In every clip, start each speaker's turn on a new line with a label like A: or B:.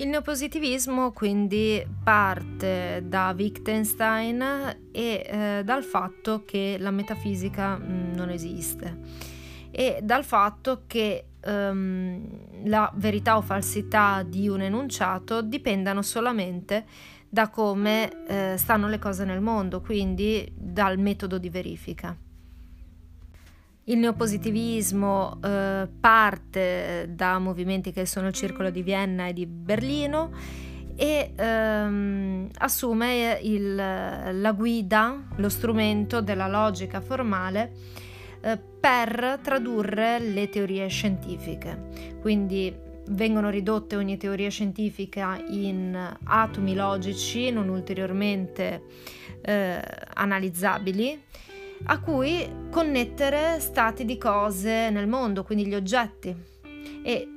A: Il neopositivismo quindi parte da Wittgenstein e eh, dal fatto che la metafisica mh, mm, non esiste e dal fatto che um, la verità o falsità di un enunciato dipendano solamente da come eh, stanno le cose nel mondo, quindi dal metodo di verifica. Il neopositivismo eh, parte da movimenti che sono il Circolo di Vienna e di Berlino e ehm, assume il, la guida, lo strumento della logica formale eh, per tradurre le teorie scientifiche. Quindi vengono ridotte ogni teoria scientifica in atomi logici non ulteriormente eh, analizzabili a cui connettere stati di cose nel mondo, quindi gli oggetti e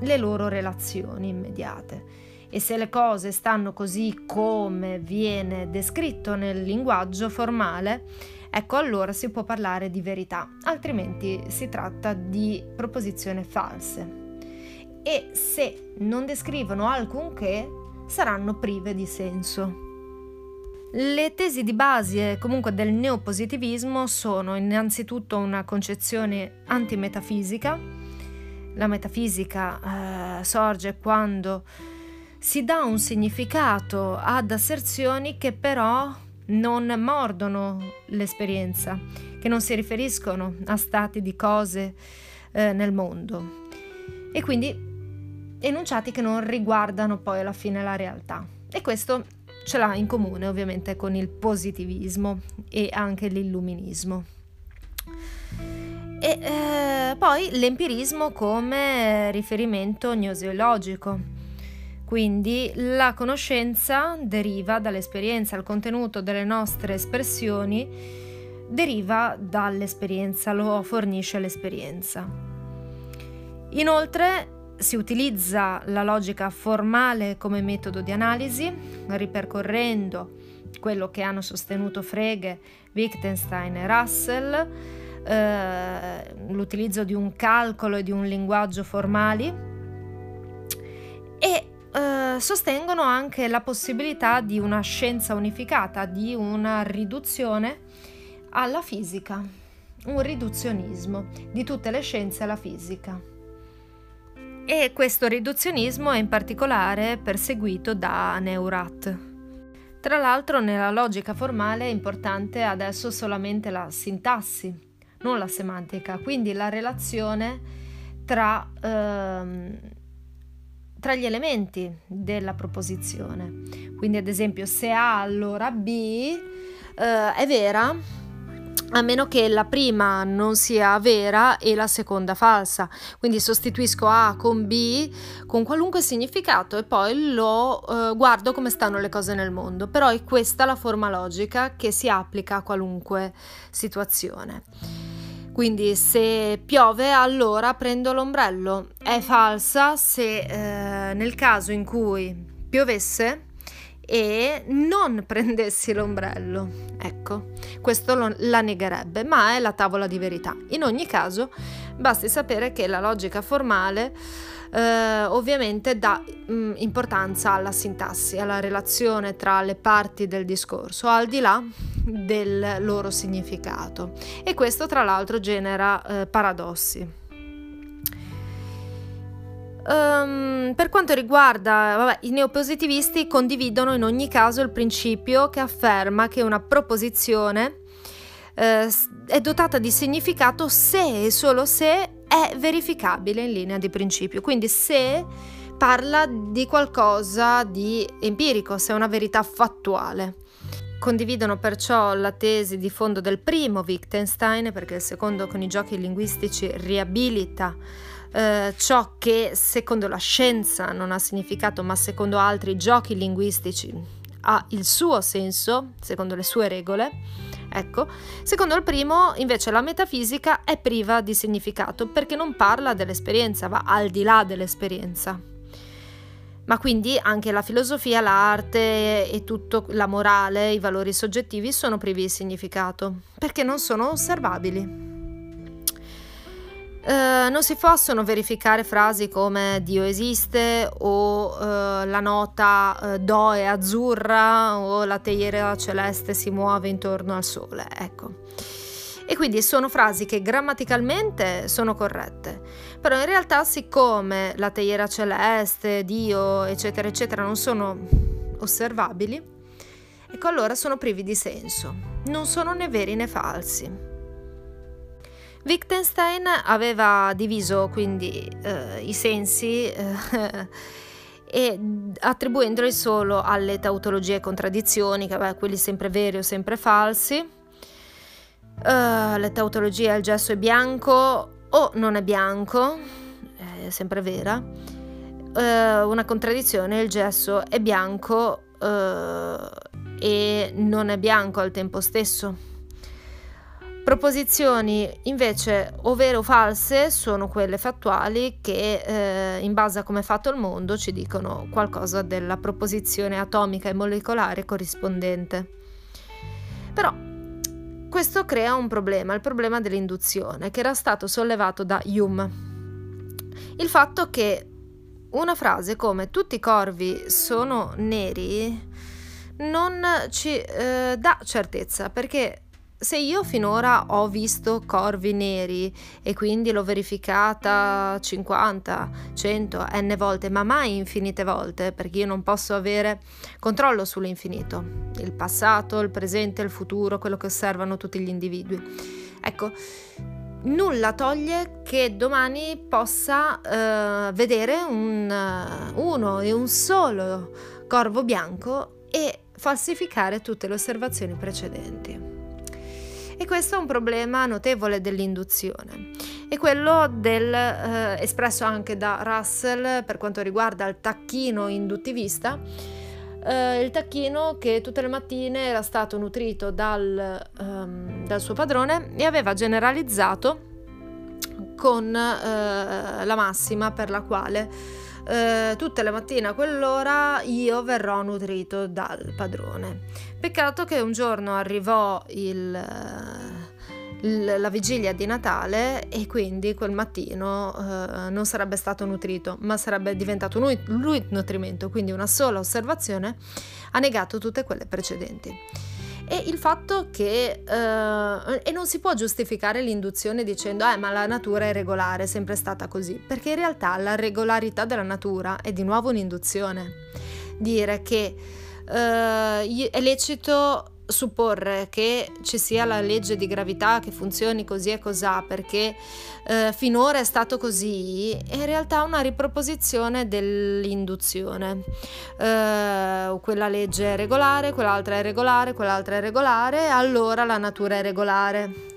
A: le loro relazioni immediate. E se le cose stanno così come viene descritto nel linguaggio formale, ecco allora si può parlare di verità, altrimenti si tratta di proposizioni false. E se non descrivono alcunché, saranno prive di senso. Le tesi di base comunque del neopositivismo sono innanzitutto una concezione antimetafisica. La metafisica eh, sorge quando si dà un significato ad asserzioni che però non mordono l'esperienza, che non si riferiscono a stati di cose eh, nel mondo e quindi enunciati che non riguardano poi alla fine la realtà. E questo ce l'ha in comune ovviamente con il positivismo e anche l'illuminismo. E eh, poi l'empirismo come riferimento gnoseologico, quindi la conoscenza deriva dall'esperienza, il contenuto delle nostre espressioni deriva dall'esperienza, lo fornisce l'esperienza. Inoltre si utilizza la logica formale come metodo di analisi, ripercorrendo quello che hanno sostenuto Frege, Wittgenstein e Russell, eh, l'utilizzo di un calcolo e di un linguaggio formali e eh, sostengono anche la possibilità di una scienza unificata, di una riduzione alla fisica, un riduzionismo di tutte le scienze alla fisica. E questo riduzionismo è in particolare perseguito da Neurat. Tra l'altro nella logica formale è importante adesso solamente la sintassi, non la semantica, quindi la relazione tra, ehm, tra gli elementi della proposizione. Quindi ad esempio se A allora B eh, è vera, a meno che la prima non sia vera e la seconda falsa. Quindi sostituisco A con B con qualunque significato e poi lo eh, guardo come stanno le cose nel mondo. Però è questa la forma logica che si applica a qualunque situazione. Quindi se piove allora prendo l'ombrello. È falsa se eh, nel caso in cui piovesse e non prendessi l'ombrello. Ecco, questo lo, la negherebbe, ma è la tavola di verità. In ogni caso, basti sapere che la logica formale eh, ovviamente dà mh, mm, importanza alla sintassi, alla relazione tra le parti del discorso, al di là del loro significato. E questo tra l'altro genera eh, paradossi. Um, per quanto riguarda vabbè, i neopositivisti condividono in ogni caso il principio che afferma che una proposizione eh, è dotata di significato se e solo se è verificabile in linea di principio, quindi se parla di qualcosa di empirico, se è una verità fattuale. Condividono perciò la tesi di fondo del primo Wittgenstein, perché il secondo con i giochi linguistici riabilita eh, ciò che secondo la scienza non ha significato, ma secondo altri giochi linguistici ha il suo senso, secondo le sue regole. Ecco, secondo il primo, invece, la metafisica è priva di significato perché non parla dell'esperienza, va al di là dell'esperienza. Ma quindi anche la filosofia, l'arte e tutta la morale, i valori soggettivi sono privi di significato perché non sono osservabili. Uh, non si possono verificare frasi come Dio esiste o uh, la nota uh, Do è azzurra o la teiera celeste si muove intorno al sole, ecco. E quindi sono frasi che grammaticalmente sono corrette, però in realtà siccome la teiera celeste, Dio, eccetera, eccetera, non sono osservabili, ecco allora sono privi di senso, non sono né veri né falsi. Wittgenstein aveva diviso quindi eh, i sensi eh, e attribuendoli solo alle tautologie e contraddizioni, che beh, quelli sempre veri o sempre falsi. Uh, le tautologie il gesso è bianco o non è bianco, è sempre vera. Uh, una contraddizione il gesso è bianco uh, e non è bianco al tempo stesso. Proposizioni invece o o false sono quelle fattuali che eh, in base a come è fatto il mondo ci dicono qualcosa della proposizione atomica e molecolare corrispondente. Però questo crea un problema, il problema dell'induzione, che era stato sollevato da Hume. Il fatto che una frase come tutti i corvi sono neri non ci eh, dà certezza perché se io finora ho visto corvi neri e quindi l'ho verificata 50, 100, n volte, ma mai infinite volte, perché io non posso avere controllo sull'infinito, il passato, il presente, il futuro, quello che osservano tutti gli individui. Ecco, nulla toglie che domani possa uh, vedere un, uno e un solo corvo bianco e falsificare tutte le osservazioni precedenti. E questo è un problema notevole dell'induzione. E quello del, eh, espresso anche da Russell per quanto riguarda il tacchino induttivista, eh, il tacchino che tutte le mattine era stato nutrito dal, um, dal suo padrone e aveva generalizzato con eh, la massima per la quale eh, tutte le mattine a quell'ora io verrò nutrito dal padrone. Peccato che un giorno arrivò il, il, la vigilia di Natale e quindi quel mattino eh, non sarebbe stato nutrito, ma sarebbe diventato lui, lui nutrimento, quindi una sola osservazione ha negato tutte quelle precedenti e il fatto che eh, e non si può giustificare l'induzione dicendo eh ma la natura è regolare, è sempre stata così, perché in realtà la regolarità della natura è di nuovo un'induzione. Dire che eh, è lecito supporre che ci sia la legge di gravità che funzioni così e cos'ha perché eh, finora è stato così è in realtà una riproposizione dell'induzione. Eh, quella legge è regolare quell'altra è regolare quell'altra è regolare allora la natura è regolare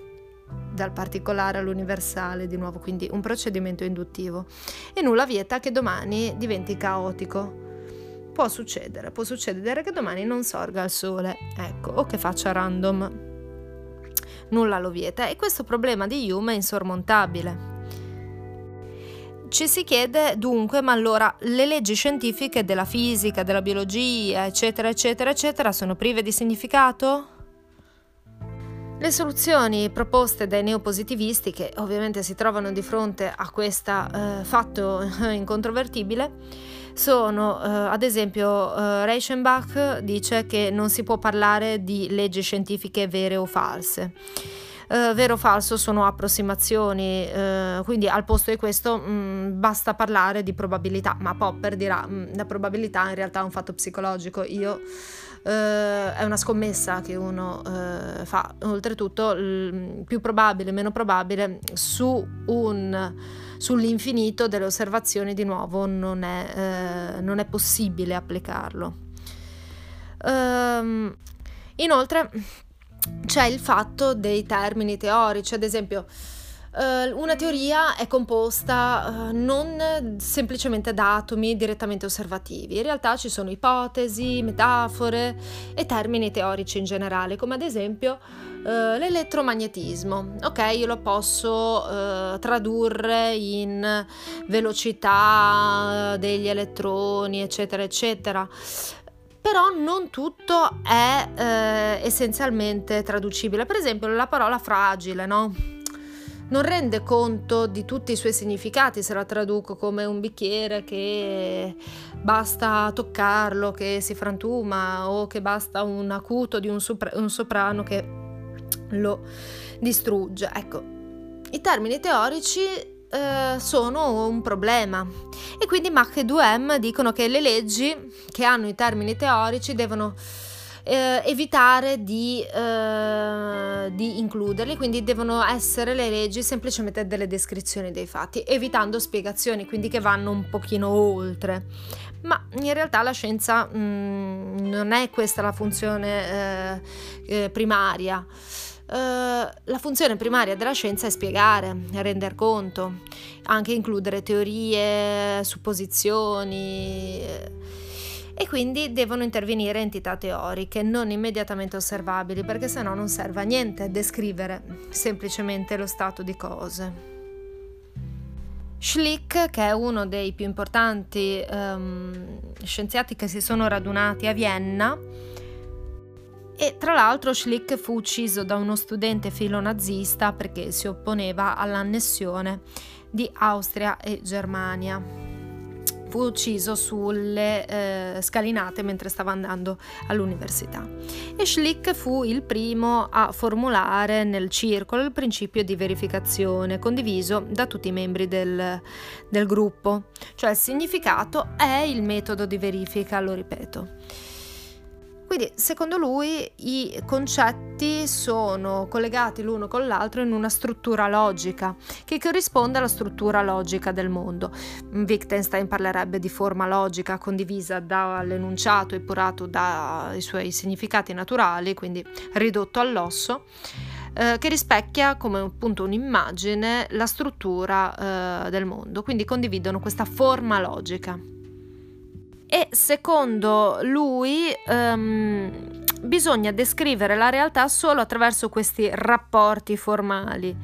A: dal particolare all'universale di nuovo quindi un procedimento induttivo. E nulla vieta che domani diventi caotico può succedere, può succedere che domani non sorga il sole, ecco, o che faccia random. Nulla lo vieta e questo problema di Hume è insormontabile. Ci si chiede dunque, ma allora le leggi scientifiche della fisica, della biologia, eccetera, eccetera, eccetera, sono prive di significato? Le soluzioni proposte dai neopositivisti, che ovviamente si trovano di fronte a questo eh, fatto incontrovertibile, sono eh, ad esempio eh, Reichenbach dice che non si può parlare di leggi scientifiche vere o false. Uh, vero o falso sono approssimazioni, uh, quindi al posto di questo mh, mm, basta parlare di probabilità, ma Popper dirà mh, mm, la probabilità in realtà è un fatto psicologico, io uh, è una scommessa che uno fa, oltretutto l- più probabile, meno probabile su un sull'infinito delle osservazioni di nuovo non è, eh, non è possibile applicarlo. Um, inoltre c'è il fatto dei termini teorici, ad esempio Uh, una teoria è composta uh, non semplicemente da atomi direttamente osservativi, in realtà ci sono ipotesi, metafore e termini teorici in generale, come ad esempio Uh, l'elettromagnetismo, ok, io lo posso uh, tradurre in velocità degli elettroni, eccetera, eccetera. Però non tutto è uh, essenzialmente traducibile. Per esempio, la parola fragile, no? Non rende conto di tutti i suoi significati se la traduco come un bicchiere che basta toccarlo, che si frantuma o che basta un acuto di un, sopra- un soprano che lo distrugge. Ecco, i termini teorici eh, sono un problema e quindi Mach e 2M dicono che le leggi che hanno i termini teorici devono eh, evitare di, eh, di, includerli, quindi devono essere le leggi semplicemente delle descrizioni dei fatti, evitando spiegazioni, quindi che vanno un pochino oltre. Ma in realtà la scienza mh, mm, non è questa la funzione eh, eh primaria. Uh, la funzione primaria della scienza è spiegare, rendere conto, anche includere teorie, supposizioni e quindi devono intervenire entità teoriche non immediatamente osservabili perché sennò non serve a niente descrivere semplicemente lo stato di cose. Schlick, che è uno dei più importanti um, scienziati che si sono radunati a Vienna, e tra l'altro Schlick fu ucciso da uno studente filonazista perché si opponeva all'annessione di Austria e Germania fu ucciso sulle eh, scalinate mentre stava andando all'università. E Schlick fu il primo a formulare nel circolo il principio di verificazione condiviso da tutti i membri del, del gruppo, cioè il significato è il metodo di verifica, lo ripeto. Quindi secondo lui i concetti sono collegati l'uno con l'altro in una struttura logica che corrisponde alla struttura logica del mondo. Wittgenstein parlerebbe di forma logica condivisa dall'enunciato epurato dai suoi significati naturali, quindi ridotto all'osso eh, che rispecchia come appunto un'immagine la struttura eh, del mondo, quindi condividono questa forma logica e secondo lui um, bisogna descrivere la realtà solo attraverso questi rapporti formali.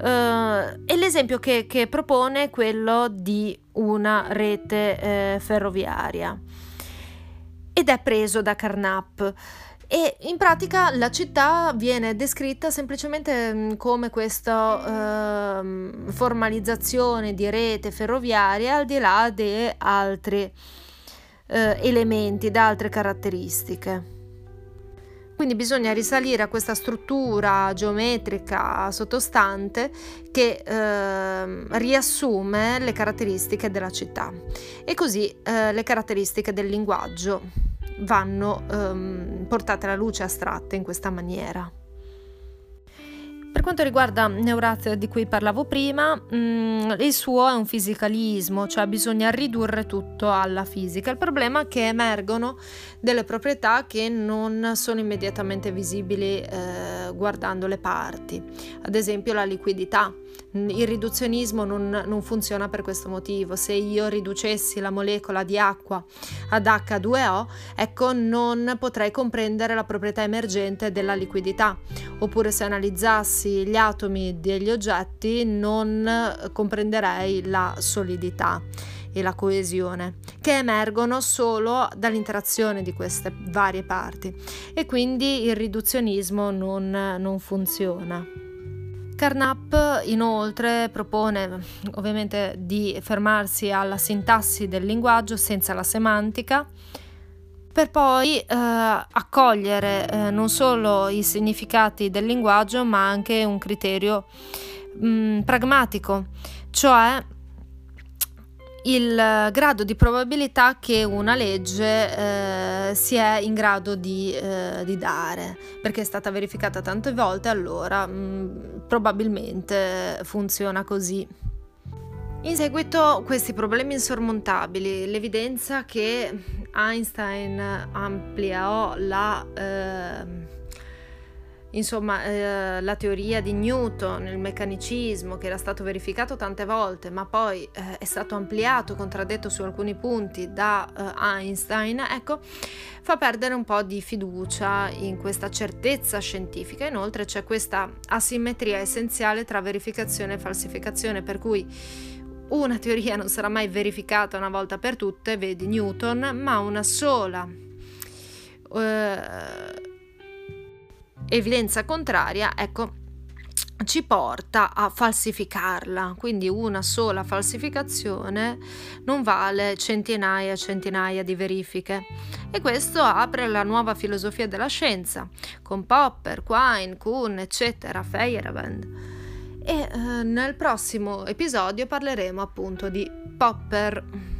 A: Uh, e l'esempio che, che, propone è quello di una rete eh, ferroviaria ed è preso da Carnap. E in pratica la città viene descritta semplicemente come questa uh, formalizzazione di rete ferroviaria al di là di altri eh, elementi, da altre caratteristiche. Quindi bisogna risalire a questa struttura geometrica sottostante che eh, riassume le caratteristiche della città e così eh, le caratteristiche del linguaggio vanno ehm, portate alla luce astratte in questa maniera. Per quanto riguarda Neurazio di cui parlavo prima, mh, mm, il suo è un fisicalismo, cioè bisogna ridurre tutto alla fisica. Il problema è che emergono delle proprietà che non sono immediatamente visibili eh, guardando le parti, ad esempio la liquidità. Il riduzionismo non, non funziona per questo motivo. Se io riducessi la molecola di acqua ad H2O, ecco, non potrei comprendere la proprietà emergente della liquidità. Oppure se analizzassi gli atomi degli oggetti, non comprenderei la solidità e la coesione, che emergono solo dall'interazione di queste varie parti e quindi il riduzionismo non, non funziona. Carnap inoltre propone ovviamente di fermarsi alla sintassi del linguaggio senza la semantica per poi eh, accogliere eh, non solo i significati del linguaggio ma anche un criterio mh, mm, pragmatico, cioè il grado di probabilità che una legge eh, si è in grado di, eh, di, dare, perché è stata verificata tante volte, allora mh, mm, probabilmente funziona così. In seguito questi problemi insormontabili, l'evidenza che Einstein ampliò la... Eh, Insomma, eh, la teoria di Newton, il meccanicismo che era stato verificato tante volte, ma poi eh, è stato ampliato, contraddetto su alcuni punti da eh, Einstein, ecco, fa perdere un po' di fiducia in questa certezza scientifica. Inoltre c'è questa asimmetria essenziale tra verificazione e falsificazione, per cui una teoria non sarà mai verificata una volta per tutte, vedi Newton, ma una sola eh, evidenza contraria, ecco, ci porta a falsificarla, quindi una sola falsificazione non vale centinaia e centinaia di verifiche. E questo apre la nuova filosofia della scienza, con Popper, Quine, Kuhn, eccetera, Feyerabend. E eh, nel prossimo episodio parleremo appunto di Popper.